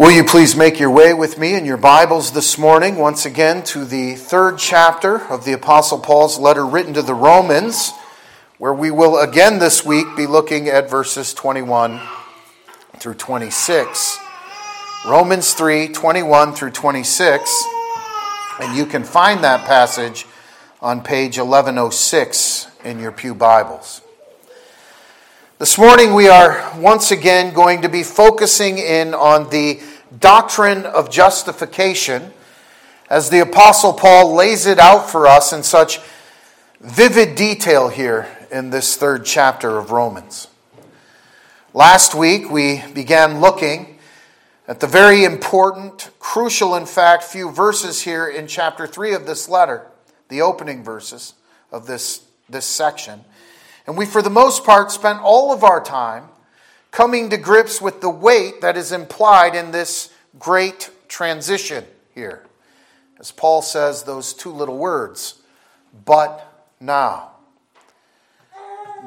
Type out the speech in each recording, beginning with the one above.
Will you please make your way with me in your Bibles this morning, once again, to the third chapter of the Apostle Paul's letter written to the Romans, where we will again this week be looking at verses 21 through 26. Romans 3 21 through 26. And you can find that passage on page 1106 in your Pew Bibles. This morning, we are once again going to be focusing in on the doctrine of justification as the Apostle Paul lays it out for us in such vivid detail here in this third chapter of Romans. Last week, we began looking at the very important, crucial, in fact, few verses here in chapter 3 of this letter, the opening verses of this, this section. And we, for the most part, spent all of our time coming to grips with the weight that is implied in this great transition here. As Paul says, those two little words, but now.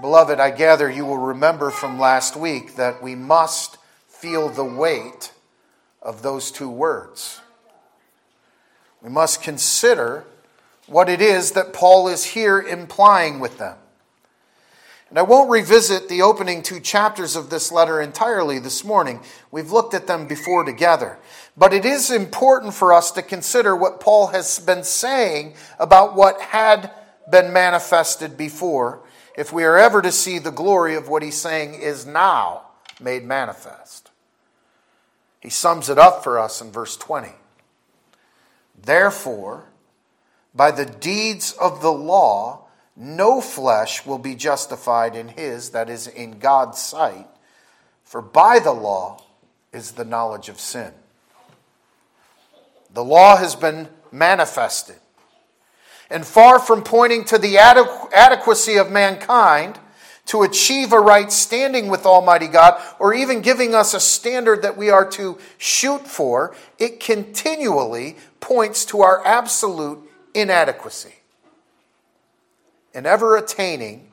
Beloved, I gather you will remember from last week that we must feel the weight of those two words. We must consider what it is that Paul is here implying with them. And I won't revisit the opening two chapters of this letter entirely this morning. We've looked at them before together. But it is important for us to consider what Paul has been saying about what had been manifested before, if we are ever to see the glory of what he's saying is now made manifest. He sums it up for us in verse 20. Therefore, by the deeds of the law, no flesh will be justified in his, that is, in God's sight, for by the law is the knowledge of sin. The law has been manifested. And far from pointing to the adequacy of mankind to achieve a right standing with Almighty God, or even giving us a standard that we are to shoot for, it continually points to our absolute inadequacy and ever attaining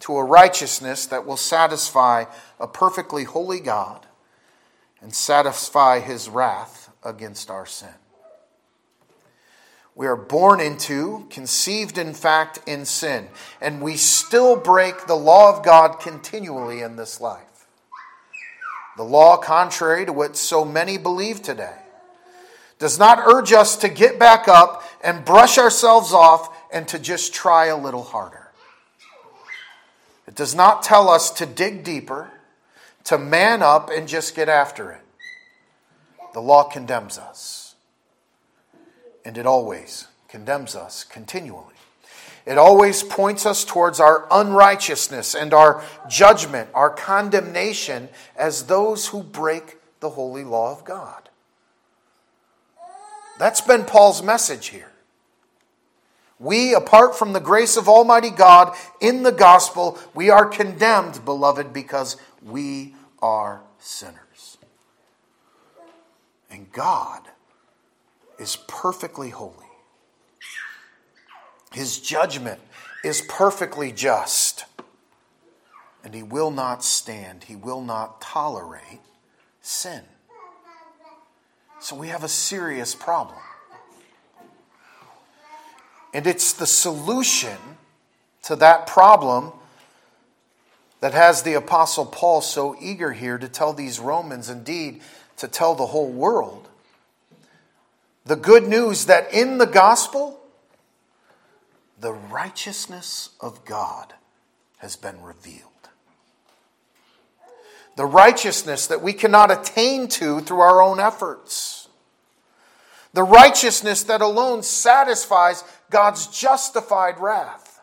to a righteousness that will satisfy a perfectly holy God and satisfy his wrath against our sin. We are born into, conceived in fact in sin, and we still break the law of God continually in this life. The law, contrary to what so many believe today, does not urge us to get back up and brush ourselves off and to just try a little harder. It does not tell us to dig deeper, to man up and just get after it. The law condemns us. And it always condemns us continually. It always points us towards our unrighteousness and our judgment, our condemnation as those who break the holy law of God. That's been Paul's message here. We, apart from the grace of Almighty God in the gospel, we are condemned, beloved, because we are sinners. And God is perfectly holy. His judgment is perfectly just. And he will not stand, he will not tolerate sin. So we have a serious problem. And it's the solution to that problem that has the Apostle Paul so eager here to tell these Romans, indeed, to tell the whole world. The good news that in the gospel, the righteousness of God has been revealed. The righteousness that we cannot attain to through our own efforts the righteousness that alone satisfies God's justified wrath,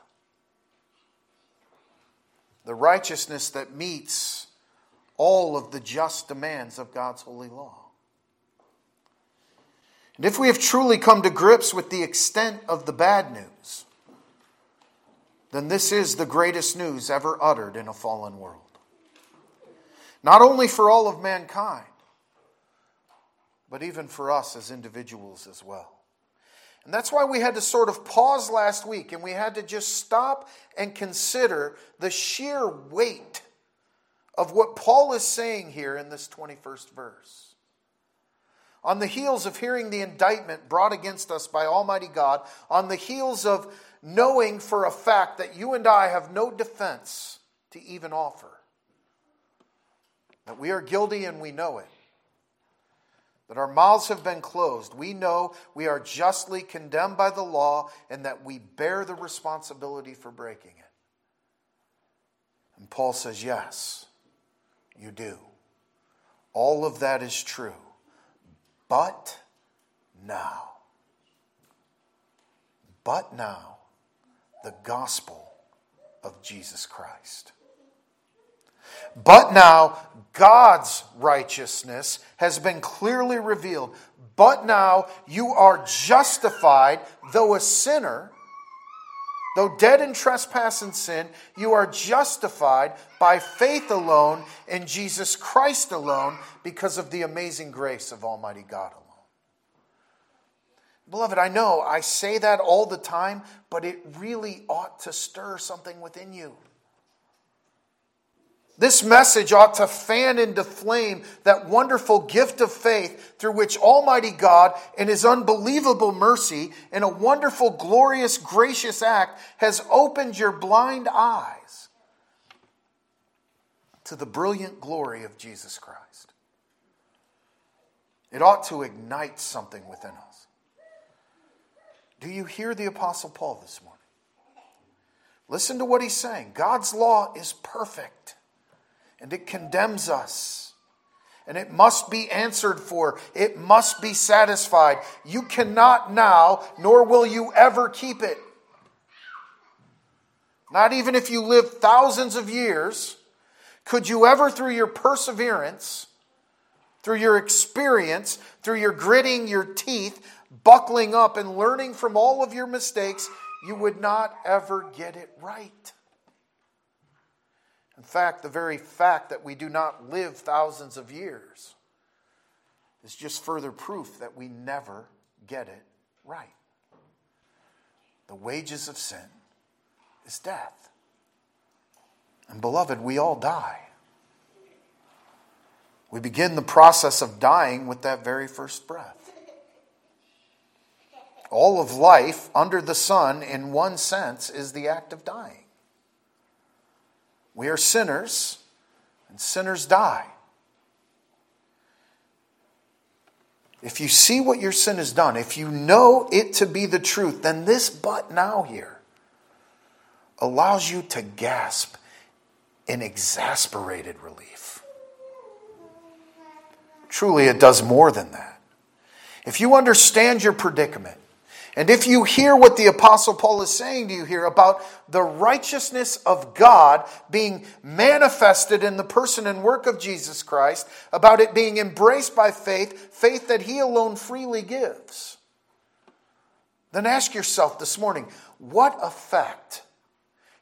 the righteousness that meets all of the just demands of God's holy law. And if we have truly come to grips with the extent of the bad news, then this is the greatest news ever uttered in a fallen world. Not only for all of mankind, but even for us as individuals as well. And that's why we had to sort of pause last week and we had to just stop and consider the sheer weight of what Paul is saying here in this 21st verse. on the heels of hearing the indictment brought against us by Almighty God, on the heels of knowing for a fact that you and I have no defense to even offer, that we are guilty and we know it, that our mouths have been closed, we know we are justly condemned by the law and that we bear the responsibility for breaking it. And Paul says, Yes, you do. All of that is true. But now, but now, the gospel of Jesus Christ. But now, God's righteousness has been clearly revealed. But now, you are justified, though a sinner Though dead in trespass and sin, you are justified by faith alone in Jesus Christ alone because of the amazing grace of Almighty God alone. Beloved, I know I say that all the time, but it really ought to stir something within you. This message ought to fan into flame that wonderful gift of faith through which Almighty God, in His unbelievable mercy, in a wonderful, glorious, gracious act, has opened your blind eyes to the brilliant glory of Jesus Christ. It ought to ignite something within us. Do you hear the Apostle Paul this morning? Listen to what he's saying. God's law is perfect and it condemns us. And it must be answered for. It must be satisfied. You cannot now, nor will you ever keep it. Not even if you live thousands of years, could you ever, through your perseverance, through your experience, through your gritting your teeth, buckling up, and learning from all of your mistakes, you would not ever get it right. In fact, the very fact that we do not live thousands of years is just further proof that we never get it right. The wages of sin is death. And beloved, we all die. We begin the process of dying with that very first breath. All of life under the sun, in one sense, is the act of dying. We are sinners, and sinners die. If you see what your sin has done, if you know it to be the truth, then this but now here allows you to gasp in exasperated relief. Truly, it does more than that. If you understand your predicament, and if you hear what the Apostle Paul is saying to you here about the righteousness of God being manifested in the person and work of Jesus Christ, about it being embraced by faith, faith that He alone freely gives, then ask yourself this morning what effect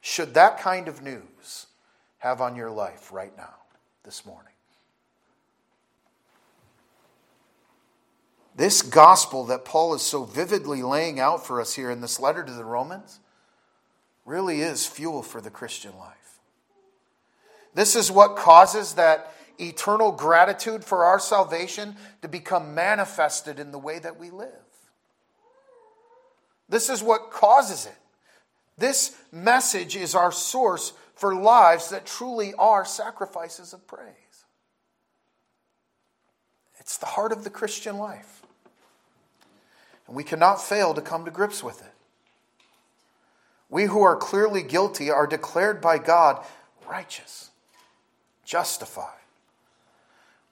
should that kind of news have on your life right now, this morning? This gospel that Paul is so vividly laying out for us here in this letter to the Romans really is fuel for the Christian life. This is what causes that eternal gratitude for our salvation to become manifested in the way that we live. This is what causes it. This message is our source for lives that truly are sacrifices of praise. It's the heart of the Christian life. And we cannot fail to come to grips with it. We who are clearly guilty are declared by God righteous, justified.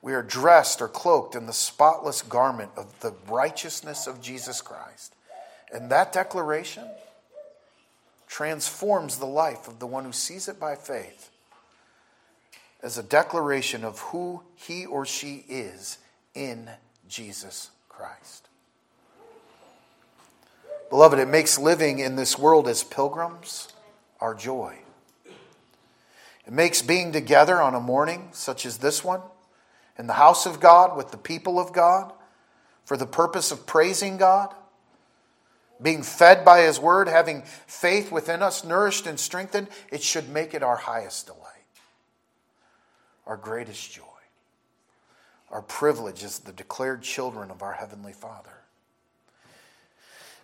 We are dressed or cloaked in the spotless garment of the righteousness of Jesus Christ. And that declaration transforms the life of the one who sees it by faith as a declaration of who he or she is in Jesus Christ. Beloved, it makes living in this world as pilgrims our joy. It makes being together on a morning such as this one, in the house of God with the people of God, for the purpose of praising God, being fed by His Word, having faith within us, nourished and strengthened, it should make it our highest delight, our greatest joy. our privilege as the declared children of our Heavenly Father.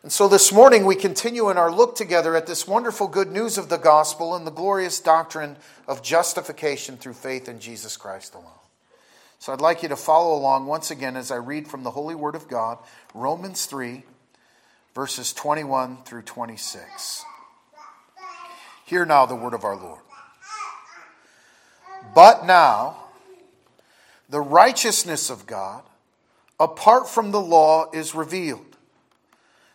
And so this morning we continue in our look together at this wonderful good news of the gospel and the glorious doctrine of justification through faith in Jesus Christ alone. So I'd like you to follow along once again as I read from the Holy Word of God, Romans 3, verses 21 through 26. Hear now the word of our Lord. But now, the righteousness of God, apart from the law, is revealed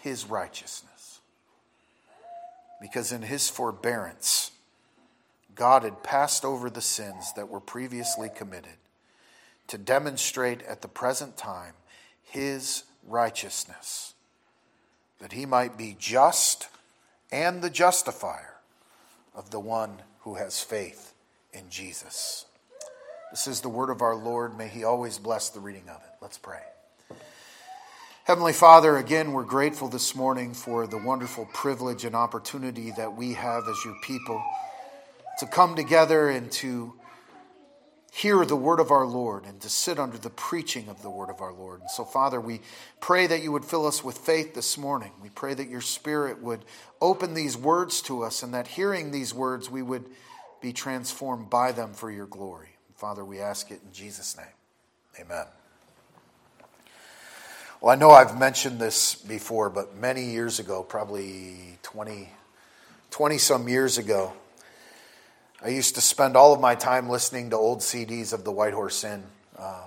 his righteousness. Because in his forbearance, God had passed over the sins that were previously committed to demonstrate at the present time his righteousness, that he might be just and the justifier of the one who has faith in Jesus. This is the word of our Lord. May he always bless the reading of it. Let's pray. Heavenly Father, again, we're grateful this morning for the wonderful privilege and opportunity that we have as your people to come together and to hear the word of our Lord and to sit under the preaching of the word of our Lord. And so, Father, we pray that you would fill us with faith this morning. We pray that your Spirit would open these words to us and that hearing these words, we would be transformed by them for your glory. Father, we ask it in Jesus' name. Amen. Well, I know I've mentioned this before, but many years ago, probably 20, 20 some years ago, I used to spend all of my time listening to old CDs of the White Horse Inn, uh,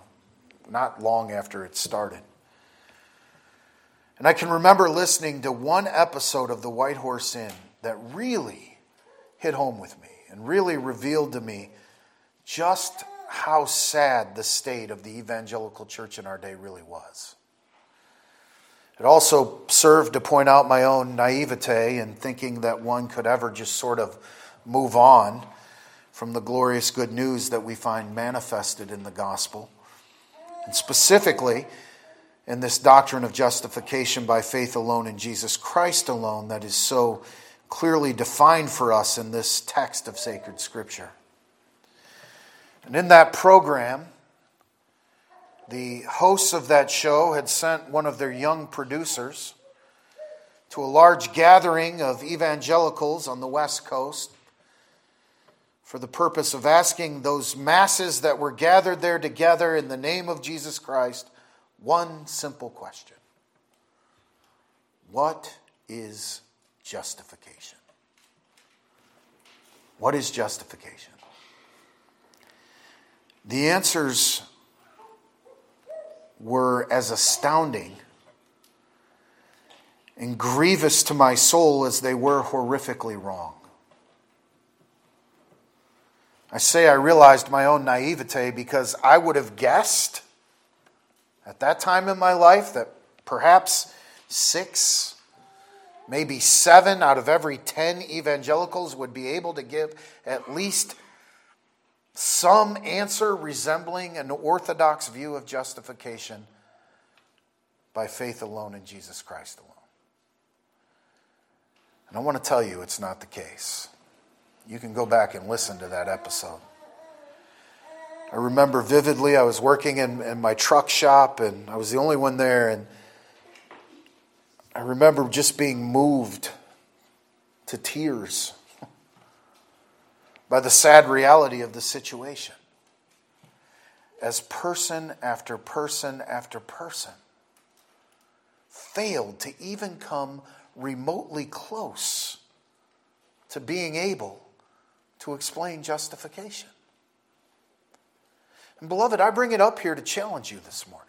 not long after it started. And I can remember listening to one episode of the White Horse Inn that really hit home with me and really revealed to me just how sad the state of the evangelical church in our day really was. It also served to point out my own naivete in thinking that one could ever just sort of move on from the glorious good news that we find manifested in the gospel. And specifically, in this doctrine of justification by faith alone in Jesus Christ alone, that is so clearly defined for us in this text of sacred scripture. And in that program, the hosts of that show had sent one of their young producers to a large gathering of evangelicals on the West Coast for the purpose of asking those masses that were gathered there together in the name of Jesus Christ one simple question What is justification? What is justification? The answers were as astounding and grievous to my soul as they were horrifically wrong. I say I realized my own naivete because I would have guessed at that time in my life that perhaps six, maybe seven out of every ten evangelicals would be able to give at least some answer resembling an orthodox view of justification by faith alone in Jesus Christ alone. And I want to tell you it's not the case. You can go back and listen to that episode. I remember vividly, I was working in, in my truck shop and I was the only one there. And I remember just being moved to tears by the sad reality of the situation. As person after person after person failed to even come remotely close to being able to explain justification. And beloved, I bring it up here to challenge you this morning.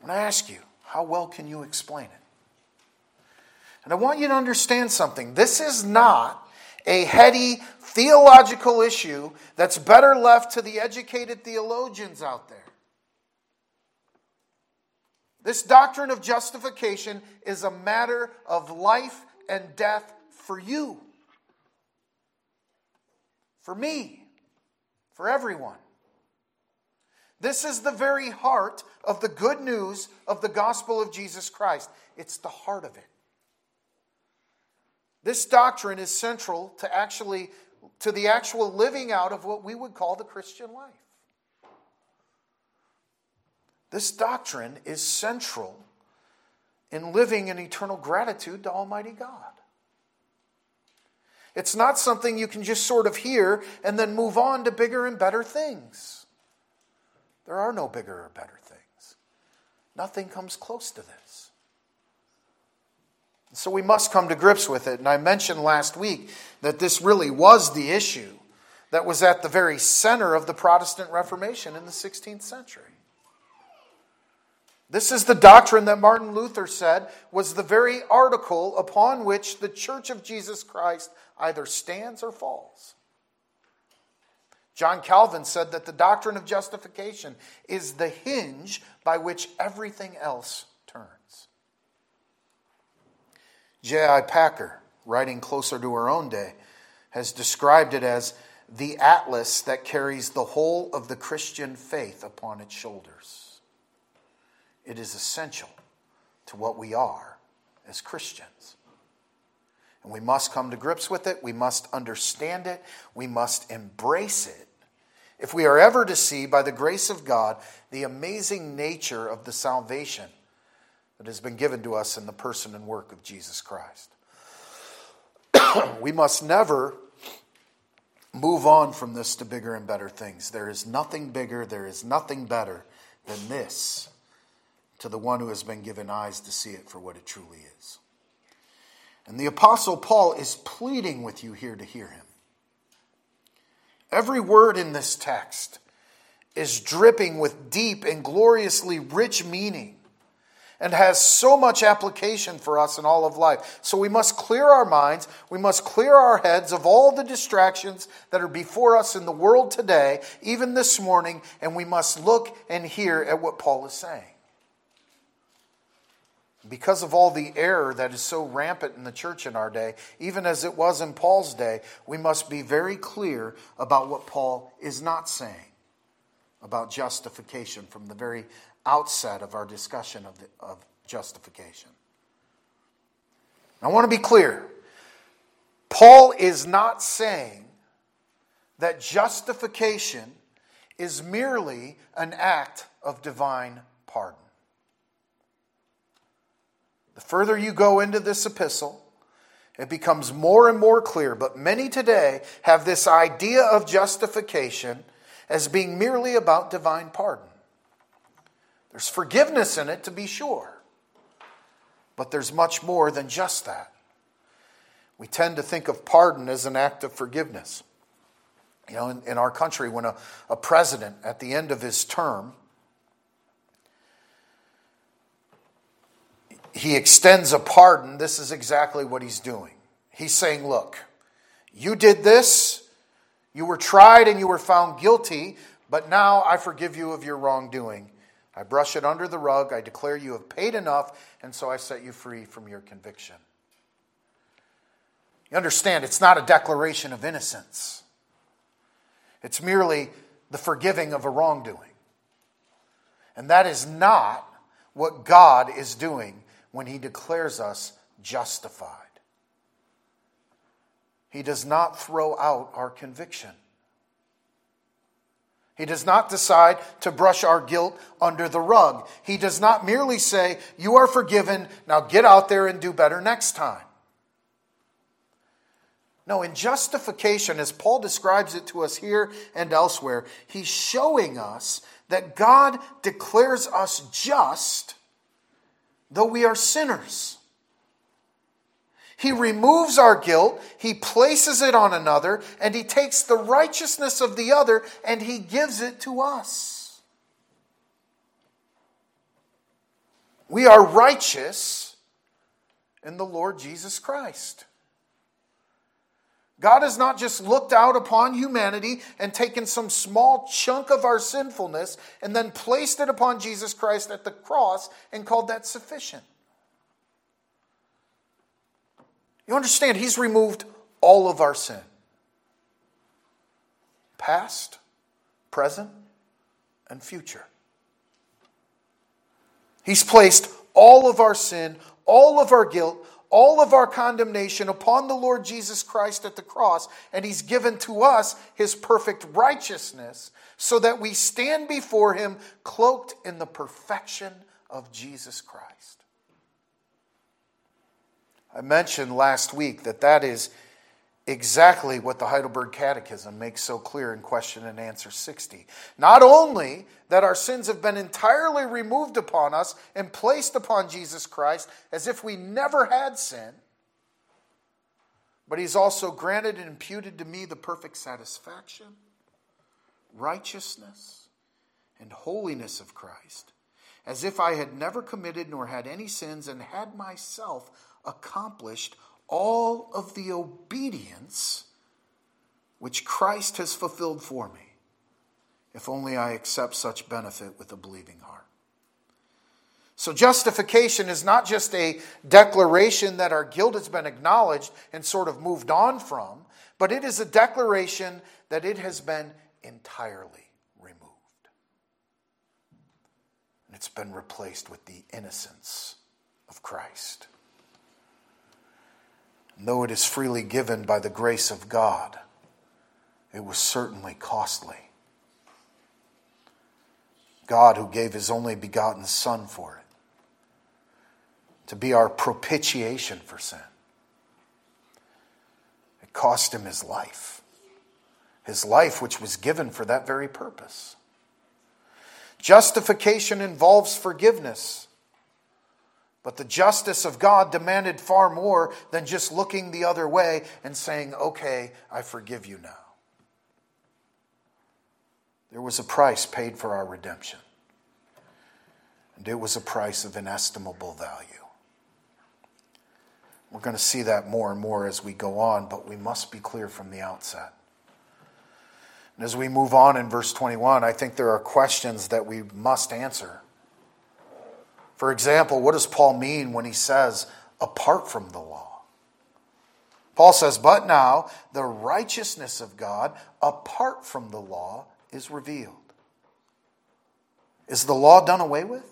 When I ask you, how well can you explain it? And I want you to understand something. This is not a heady theological issue that's better left to the educated theologians out there. This doctrine of justification is a matter of life and death for you, for me, for everyone. This is the very heart of the good news of the gospel of Jesus Christ. It's the heart of it. This doctrine is central to actually to the actual living out of what we would call the Christian life. This doctrine is central in living in eternal gratitude to Almighty God. It's not something you can just sort of hear and then move on to bigger and better things. There are no bigger or better things. Nothing comes close to this. So we must come to grips with it. And I mentioned last week that this really was the issue that was at the very center of the Protestant Reformation in the 16th century. This is the doctrine that Martin Luther said was the very article upon which the Church of Jesus Christ either stands or falls. John Calvin said that the doctrine of justification is the hinge by which everything else J.I. Packer, writing closer to our own day, has described it as the atlas that carries the whole of the Christian faith upon its shoulders. It is essential to what we are as Christians. And we must come to grips with it. We must understand it. We must embrace it if we are ever to see, by the grace of God, the amazing nature of the salvation that has been given to us in the person and work of Jesus Christ. we must never move on from this to bigger and better things. There is nothing bigger, there is nothing better than this to the one who has been given eyes to see it for what it truly is. And the Apostle Paul is pleading with you here to hear him. Every word in this text is dripping with deep and gloriously rich meaning and has so much application for us in all of life. So we must clear our minds, we must clear our heads of all the distractions that are before us in the world today, even this morning, and we must look and hear at what Paul is saying. Because of all the error that is so rampant in the church in our day, even as it was in Paul's day, we must be very clear about what Paul is not saying about justification from the very outset of our discussion of, the, of justification. I want to be clear. Paul is not saying that justification is merely an act of divine pardon. The further you go into this epistle, it becomes more and more clear. But many today have this idea of justification as being merely about divine pardon. There's forgiveness in it, to be sure, but there's much more than just that. We tend to think of pardon as an act of forgiveness. You know, in, in our country, when a, a president at the end of his term he extends a pardon, this is exactly what he's doing. He's saying, Look, you did this, you were tried and you were found guilty, but now I forgive you of your wrongdoing. I brush it under the rug, I declare you have paid enough, and so I set you free from your conviction. You understand, it's not a declaration of innocence, it's merely the forgiving of a wrongdoing. And that is not what God is doing when he declares us justified. He does not throw out our conviction. He does not decide to brush our guilt under the rug. He does not merely say, You are forgiven, now get out there and do better next time. No, in justification, as Paul describes it to us here and elsewhere, he's showing us that God declares us just though we are sinners. He removes our guilt, he places it on another, and he takes the righteousness of the other and he gives it to us. We are righteous in the Lord Jesus Christ. God has not just looked out upon humanity and taken some small chunk of our sinfulness and then placed it upon Jesus Christ at the cross and called that sufficient. You understand, He's removed all of our sin past, present, and future. He's placed all of our sin, all of our guilt, all of our condemnation upon the Lord Jesus Christ at the cross, and He's given to us His perfect righteousness so that we stand before Him cloaked in the perfection of Jesus Christ. I mentioned last week that that is exactly what the Heidelberg Catechism makes so clear in question and answer 60. Not only that our sins have been entirely removed upon us and placed upon Jesus Christ as if we never had sin, but he's also granted and imputed to me the perfect satisfaction, righteousness, and holiness of Christ, as if I had never committed nor had any sins and had myself accomplished all of the obedience which Christ has fulfilled for me, if only I accept such benefit with a believing heart. So, justification is not just a declaration that our guilt has been acknowledged and sort of moved on from, but it is a declaration that it has been entirely removed. And it's been replaced with the innocence of Christ though it is freely given by the grace of God, it was certainly costly. God, who gave his only begotten Son for it, to be our propitiation for sin. It cost him his life, his life, which was given for that very purpose. Justification involves forgiveness. But the justice of God demanded far more than just looking the other way and saying, Okay, I forgive you now. There was a price paid for our redemption, and it was a price of inestimable value. We're going to see that more and more as we go on, but we must be clear from the outset. And as we move on in verse 21, I think there are questions that we must answer. For example, what does Paul mean when he says, apart from the law? Paul says, But now the righteousness of God apart from the law is revealed. Is the law done away with?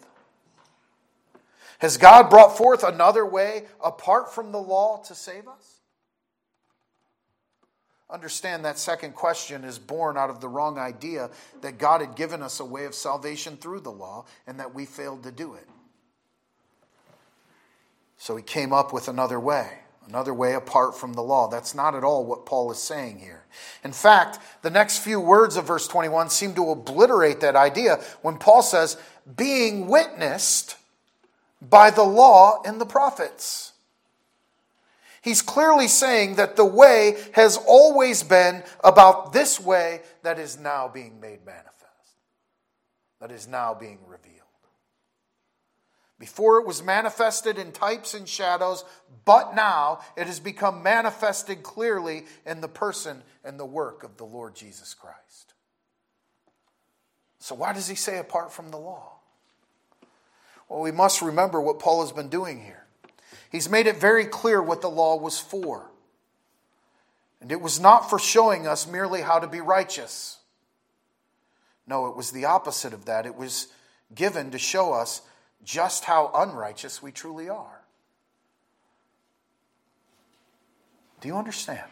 Has God brought forth another way apart from the law to save us? Understand that second question is born out of the wrong idea that God had given us a way of salvation through the law and that we failed to do it. So he came up with another way, another way apart from the law. That's not at all what Paul is saying here. In fact, the next few words of verse 21 seem to obliterate that idea when Paul says, being witnessed by the law and the prophets. He's clearly saying that the way has always been about this way that is now being made manifest, that is now being revealed. Before it was manifested in types and shadows, but now it has become manifested clearly in the person and the work of the Lord Jesus Christ. So, why does he say apart from the law? Well, we must remember what Paul has been doing here. He's made it very clear what the law was for. And it was not for showing us merely how to be righteous. No, it was the opposite of that. It was given to show us just how unrighteous we truly are. Do you understand?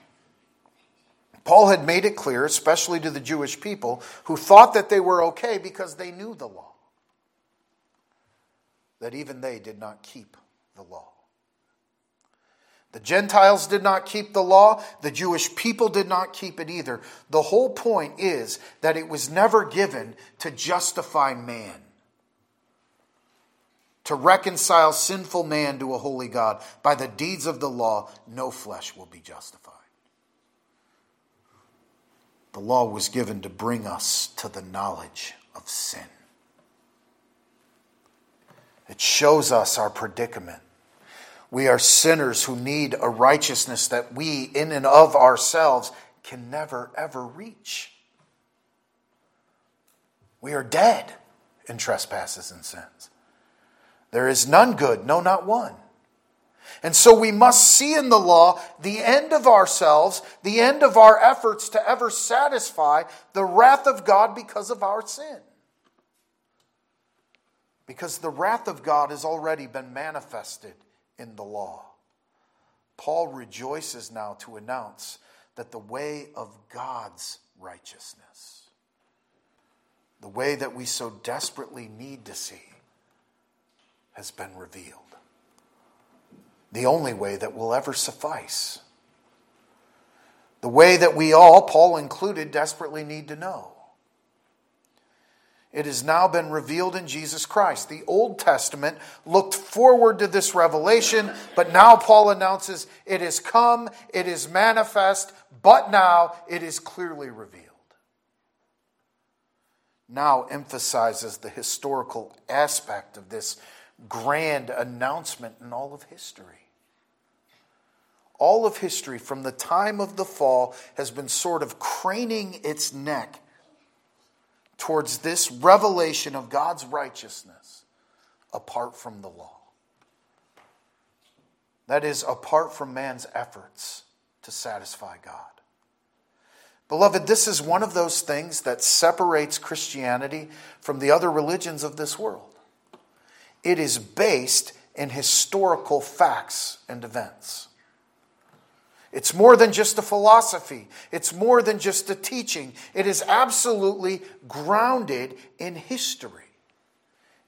Paul had made it clear, especially to the Jewish people who thought that they were okay because they knew the law, that even they did not keep the law. The Gentiles did not keep the law. The Jewish people did not keep it either. The whole point is that it was never given to justify man to reconcile sinful man to a holy God. By the deeds of the law, no flesh will be justified. The law was given to bring us to the knowledge of sin. It shows us our predicament. We are sinners who need a righteousness that we, in and of ourselves, can never, ever reach. We are dead in trespasses and sins. There is none good, no, not one. And so we must see in the law the end of ourselves, the end of our efforts to ever satisfy the wrath of God because of our sin. Because the wrath of God has already been manifested in the law. Paul rejoices now to announce that the way of God's righteousness, the way that we so desperately need to see, has been revealed. The only way that will ever suffice. The way that we all, Paul included, desperately need to know. It has now been revealed in Jesus Christ. The Old Testament looked forward to this revelation, but now Paul announces it has come, it is manifest, but now it is clearly revealed. Now emphasizes the historical aspect of this grand announcement in all of history. All of history, from the time of the fall, has been sort of craning its neck towards this revelation of God's righteousness apart from the law. That is, apart from man's efforts to satisfy God. Beloved, this is one of those things that separates Christianity from the other religions of this world. It is based in historical facts and events. It's more than just a philosophy. It's more than just a teaching. It is absolutely grounded in history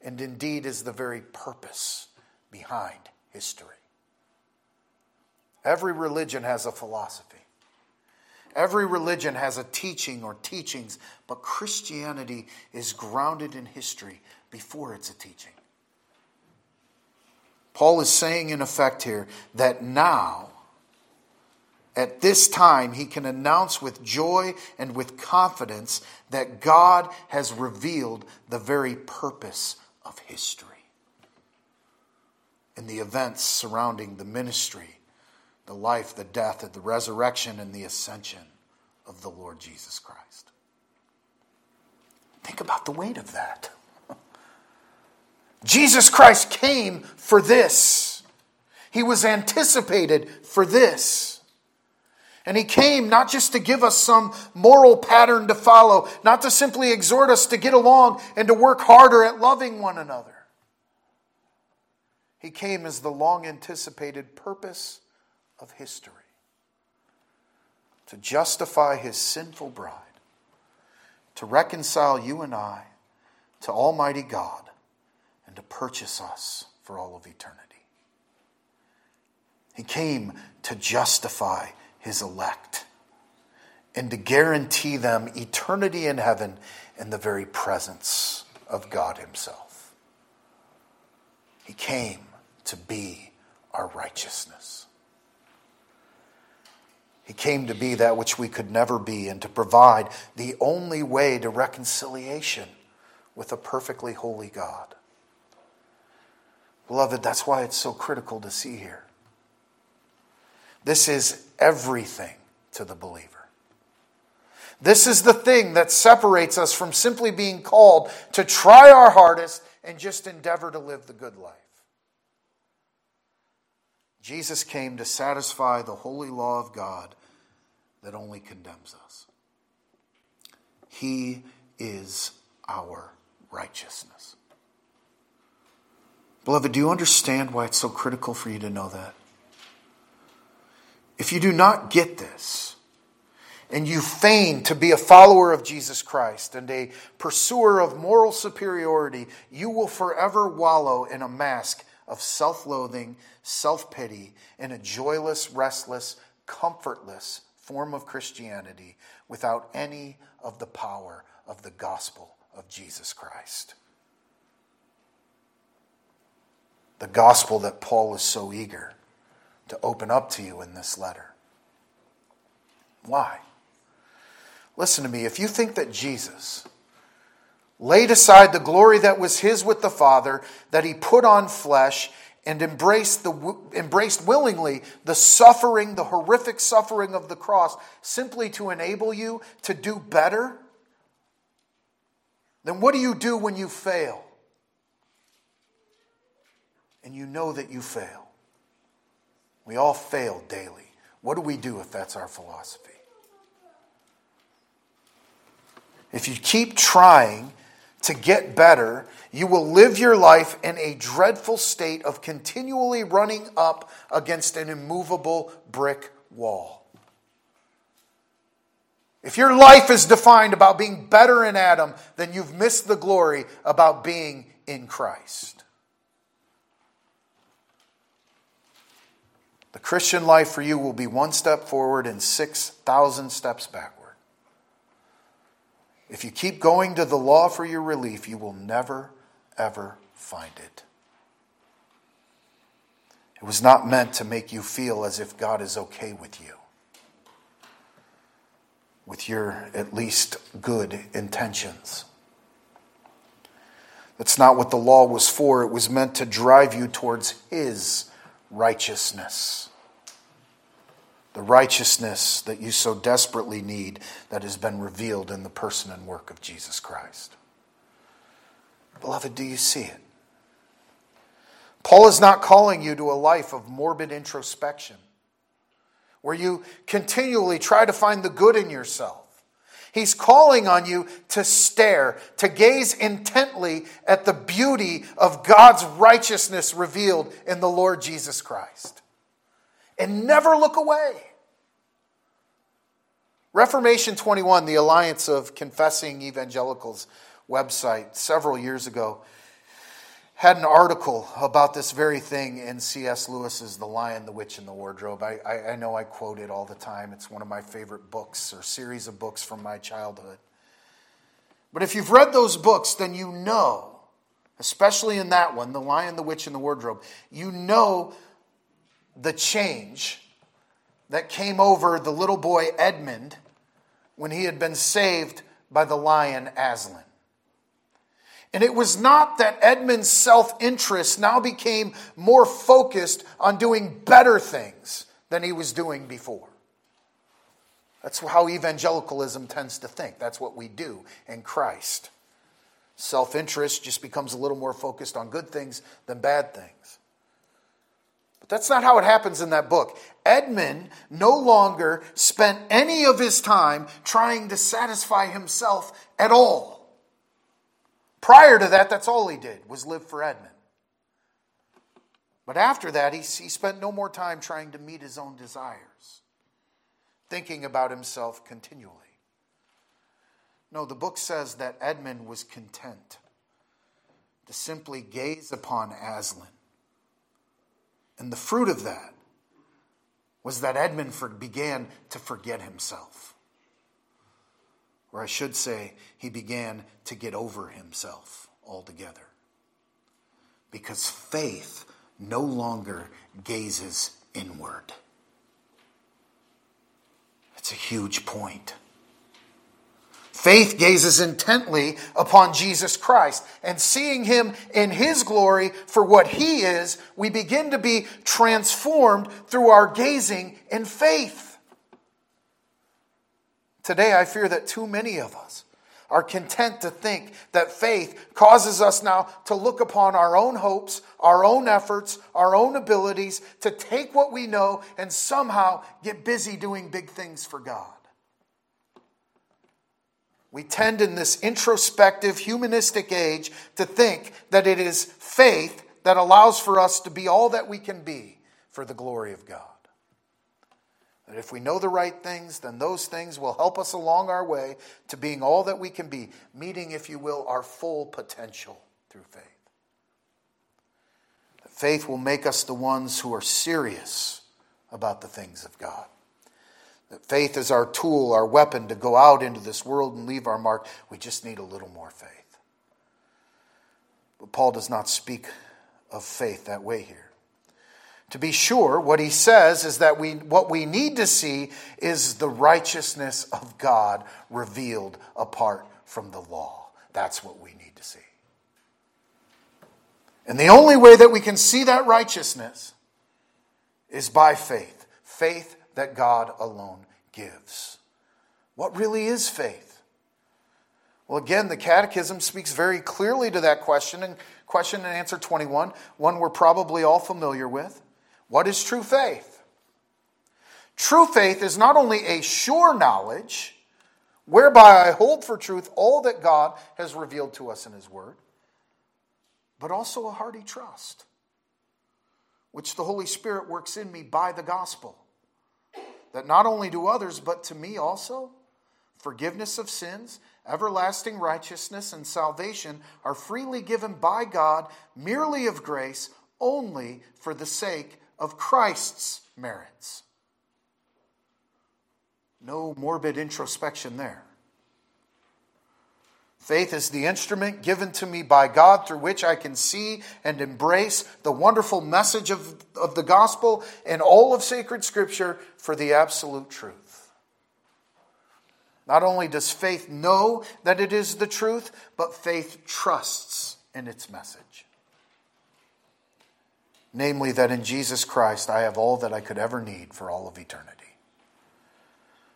and indeed is the very purpose behind history. Every religion has a philosophy. Every religion has a teaching or teachings, but Christianity is grounded in history before it's a teaching. Paul is saying, in effect, here that now at this time, he can announce with joy and with confidence that God has revealed the very purpose of history in the events surrounding the ministry, the life, the death, and the resurrection, and the ascension of the Lord Jesus Christ. Think about the weight of that. Jesus Christ came for this. He was anticipated for this. And he came not just to give us some moral pattern to follow, not to simply exhort us to get along and to work harder at loving one another. He came as the long anticipated purpose of history to justify his sinful bride, to reconcile you and I to Almighty God, and to purchase us for all of eternity. He came to justify his elect and to guarantee them eternity in heaven in the very presence of God Himself. He came to be our righteousness. He came to be that which we could never be and to provide the only way to reconciliation with a perfectly holy God. Beloved, that's why it's so critical to see here. This is everything to the believer. This is the thing that separates us from simply being called to try our hardest and just endeavor to live the good life. Jesus came to satisfy the holy law of God that only condemns us. He is our righteousness. Beloved, do you understand why it's so critical for you to know that? If you do not get this, and you feign to be a follower of Jesus Christ and a pursuer of moral superiority, you will forever wallow in a mask of self loathing, self pity, and a joyless, restless, comfortless form of Christianity without any of the power of the gospel of Jesus Christ. The gospel that Paul is so eager to open up to you in this letter. Why? Listen to me. If you think that Jesus laid aside the glory that was his with the Father, that he put on flesh, and embraced, the, embraced willingly the suffering, the horrific suffering of the cross, simply to enable you to do better, then what do you do when you fail? And you know that you fail. We all fail daily. What do we do if that's our philosophy? If you keep trying to get better, you will live your life in a dreadful state of continually running up against an immovable brick wall. If your life is defined about being better in Adam, then you've missed the glory about being in Christ. The Christian life for you will be one step forward and 6,000 steps backward. If you keep going to the law for your relief, you will never, ever find it. It was not meant to make you feel as if God is okay with you, with your at least good intentions. That's not what the law was for. It was meant to drive you towards His righteousness the righteousness that you so desperately need that has been revealed in the person and work of Jesus Christ. Beloved, do you see it? Paul is not calling you to a life of morbid introspection where you continually try to find the good in yourself. He's calling on you to stare, to gaze intently at the beauty of God's righteousness revealed in the Lord Jesus Christ and never look away. Reformation 21, the Alliance of Confessing Evangelicals website, several years ago, had an article about this very thing in C.S. Lewis's The Lion, the Witch, and the Wardrobe. I, I, I know I quote it all the time. It's one of my favorite books or series of books from my childhood. But if you've read those books, then you know, especially in that one, The Lion, the Witch, and the Wardrobe, you know the change that came over the little boy Edmund when he had been saved by the lion Aslan. And it was not that Edmund's self interest now became more focused on doing better things than he was doing before. That's how evangelicalism tends to think. That's what we do in Christ. Self interest just becomes a little more focused on good things than bad things. But that's not how it happens in that book. Edmund no longer spent any of his time trying to satisfy himself at all. Prior to that, that's all he did was live for Edmund. But after that, he, he spent no more time trying to meet his own desires, thinking about himself continually. No, the book says that Edmund was content to simply gaze upon Aslan and the fruit of that was that Edmund began to forget himself. Or I should say, he began to get over himself altogether. Because faith no longer gazes inward. It's a huge point. Faith gazes intently upon Jesus Christ, and seeing him in his glory for what he is, we begin to be transformed through our gazing in faith. Today, I fear that too many of us are content to think that faith causes us now to look upon our own hopes, our own efforts, our own abilities, to take what we know and somehow get busy doing big things for God. We tend in this introspective, humanistic age to think that it is faith that allows for us to be all that we can be for the glory of God. That if we know the right things, then those things will help us along our way to being all that we can be, meeting, if you will, our full potential through faith. That faith will make us the ones who are serious about the things of God. That faith is our tool, our weapon to go out into this world and leave our mark. We just need a little more faith. But Paul does not speak of faith that way here. To be sure, what he says is that we, what we need to see is the righteousness of God revealed apart from the law. That's what we need to see. And the only way that we can see that righteousness is by faith faith that God alone gives. What really is faith? Well, again, the Catechism speaks very clearly to that question in question and answer 21, one we're probably all familiar with. What is true faith? True faith is not only a sure knowledge, whereby I hold for truth all that God has revealed to us in His Word, but also a hearty trust, which the Holy Spirit works in me by the gospel, that not only to others, but to me also, forgiveness of sins, everlasting righteousness, and salvation are freely given by God merely of grace, only for the sake of Christ's merits. No morbid introspection there. Faith is the instrument given to me by God through which I can see and embrace the wonderful message of, of the gospel and all of sacred scripture for the absolute truth. Not only does faith know that it is the truth, but faith trusts in its message. Namely, that in Jesus Christ I have all that I could ever need for all of eternity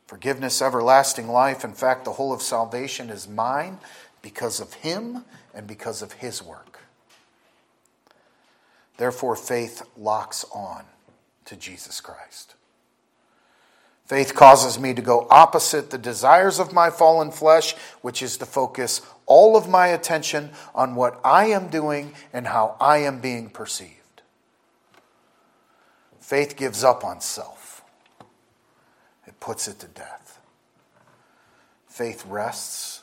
forgiveness, everlasting life. In fact, the whole of salvation is mine because of Him and because of His work. Therefore, faith locks on to Jesus Christ. Faith causes me to go opposite the desires of my fallen flesh, which is to focus all of my attention on what I am doing and how I am being perceived. Faith gives up on self, it puts it to death. Faith rests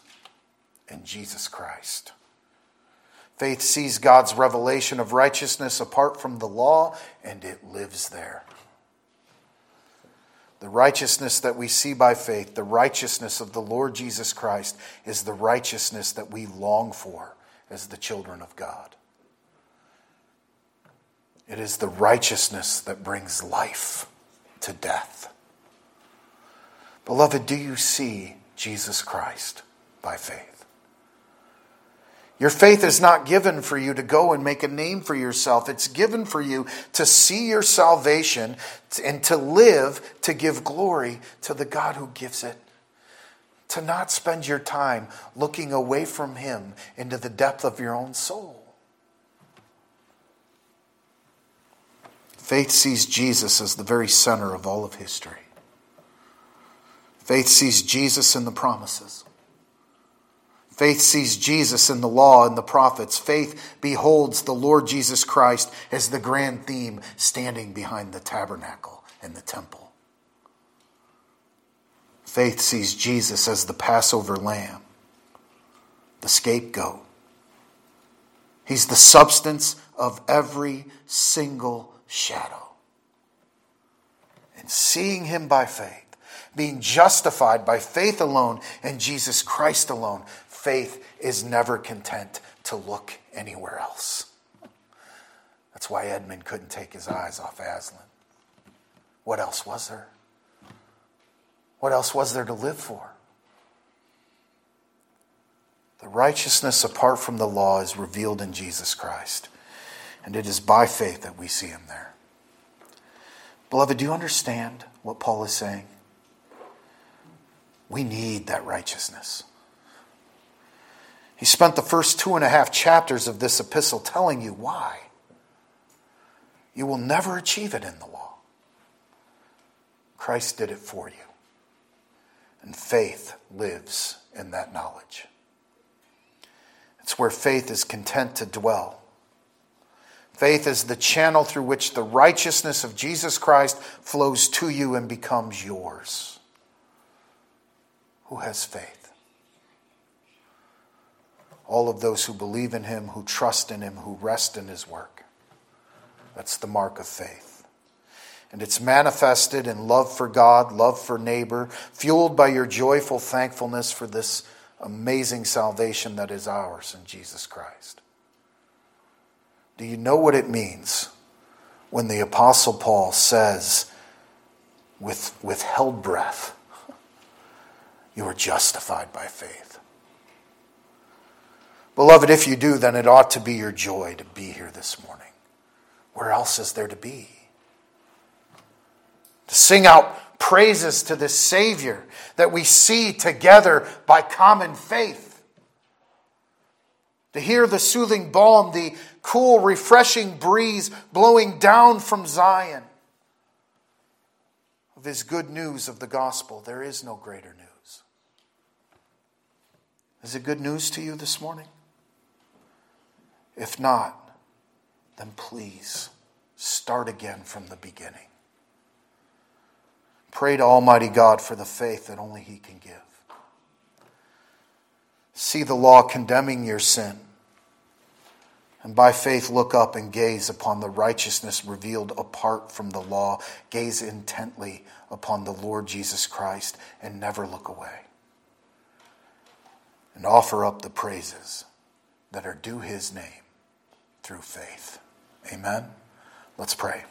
in Jesus Christ. Faith sees God's revelation of righteousness apart from the law, and it lives there. The righteousness that we see by faith, the righteousness of the Lord Jesus Christ, is the righteousness that we long for as the children of God. It is the righteousness that brings life to death. Beloved, do you see Jesus Christ by faith? Your faith is not given for you to go and make a name for yourself. It's given for you to see your salvation and to live to give glory to the God who gives it. To not spend your time looking away from Him into the depth of your own soul. Faith sees Jesus as the very center of all of history. Faith sees Jesus in the promises. Faith sees Jesus in the law and the prophets. Faith beholds the Lord Jesus Christ as the grand theme standing behind the tabernacle and the temple. Faith sees Jesus as the Passover lamb, the scapegoat. He's the substance of every single shadow. And seeing him by faith, being justified by faith alone and Jesus Christ alone, faith is never content to look anywhere else. That's why Edmund couldn't take his eyes off Aslan. What else was there? What else was there to live for? The righteousness apart from the law is revealed in Jesus Christ, and it is by faith that we see him there. Beloved, do you understand what Paul is saying? We need that righteousness. He spent the first two and a half chapters of this epistle telling you why. You will never achieve it in the law. Christ did it for you. And faith lives in that knowledge. It's where faith is content to dwell. Faith is the channel through which the righteousness of Jesus Christ flows to you and becomes yours. Who has faith? all of those who believe in him, who trust in him, who rest in his work. That's the mark of faith. And it's manifested in love for God, love for neighbor, fueled by your joyful thankfulness for this amazing salvation that is ours in Jesus Christ. Do you know what it means when the Apostle Paul says, with withheld breath, you are justified by faith? Beloved, if you do, then it ought to be your joy to be here this morning. Where else is there to be? To sing out praises to this Savior that we see together by common faith. To hear the soothing balm, the cool, refreshing breeze blowing down from Zion of His good news of the gospel. There is no greater news. Is it good news to you this morning? If not, then please start again from the beginning. Pray to Almighty God for the faith that only He can give. See the law condemning your sin. And by faith, look up and gaze upon the righteousness revealed apart from the law. Gaze intently upon the Lord Jesus Christ and never look away. And offer up the praises that are due his name through faith. Amen. Let's pray.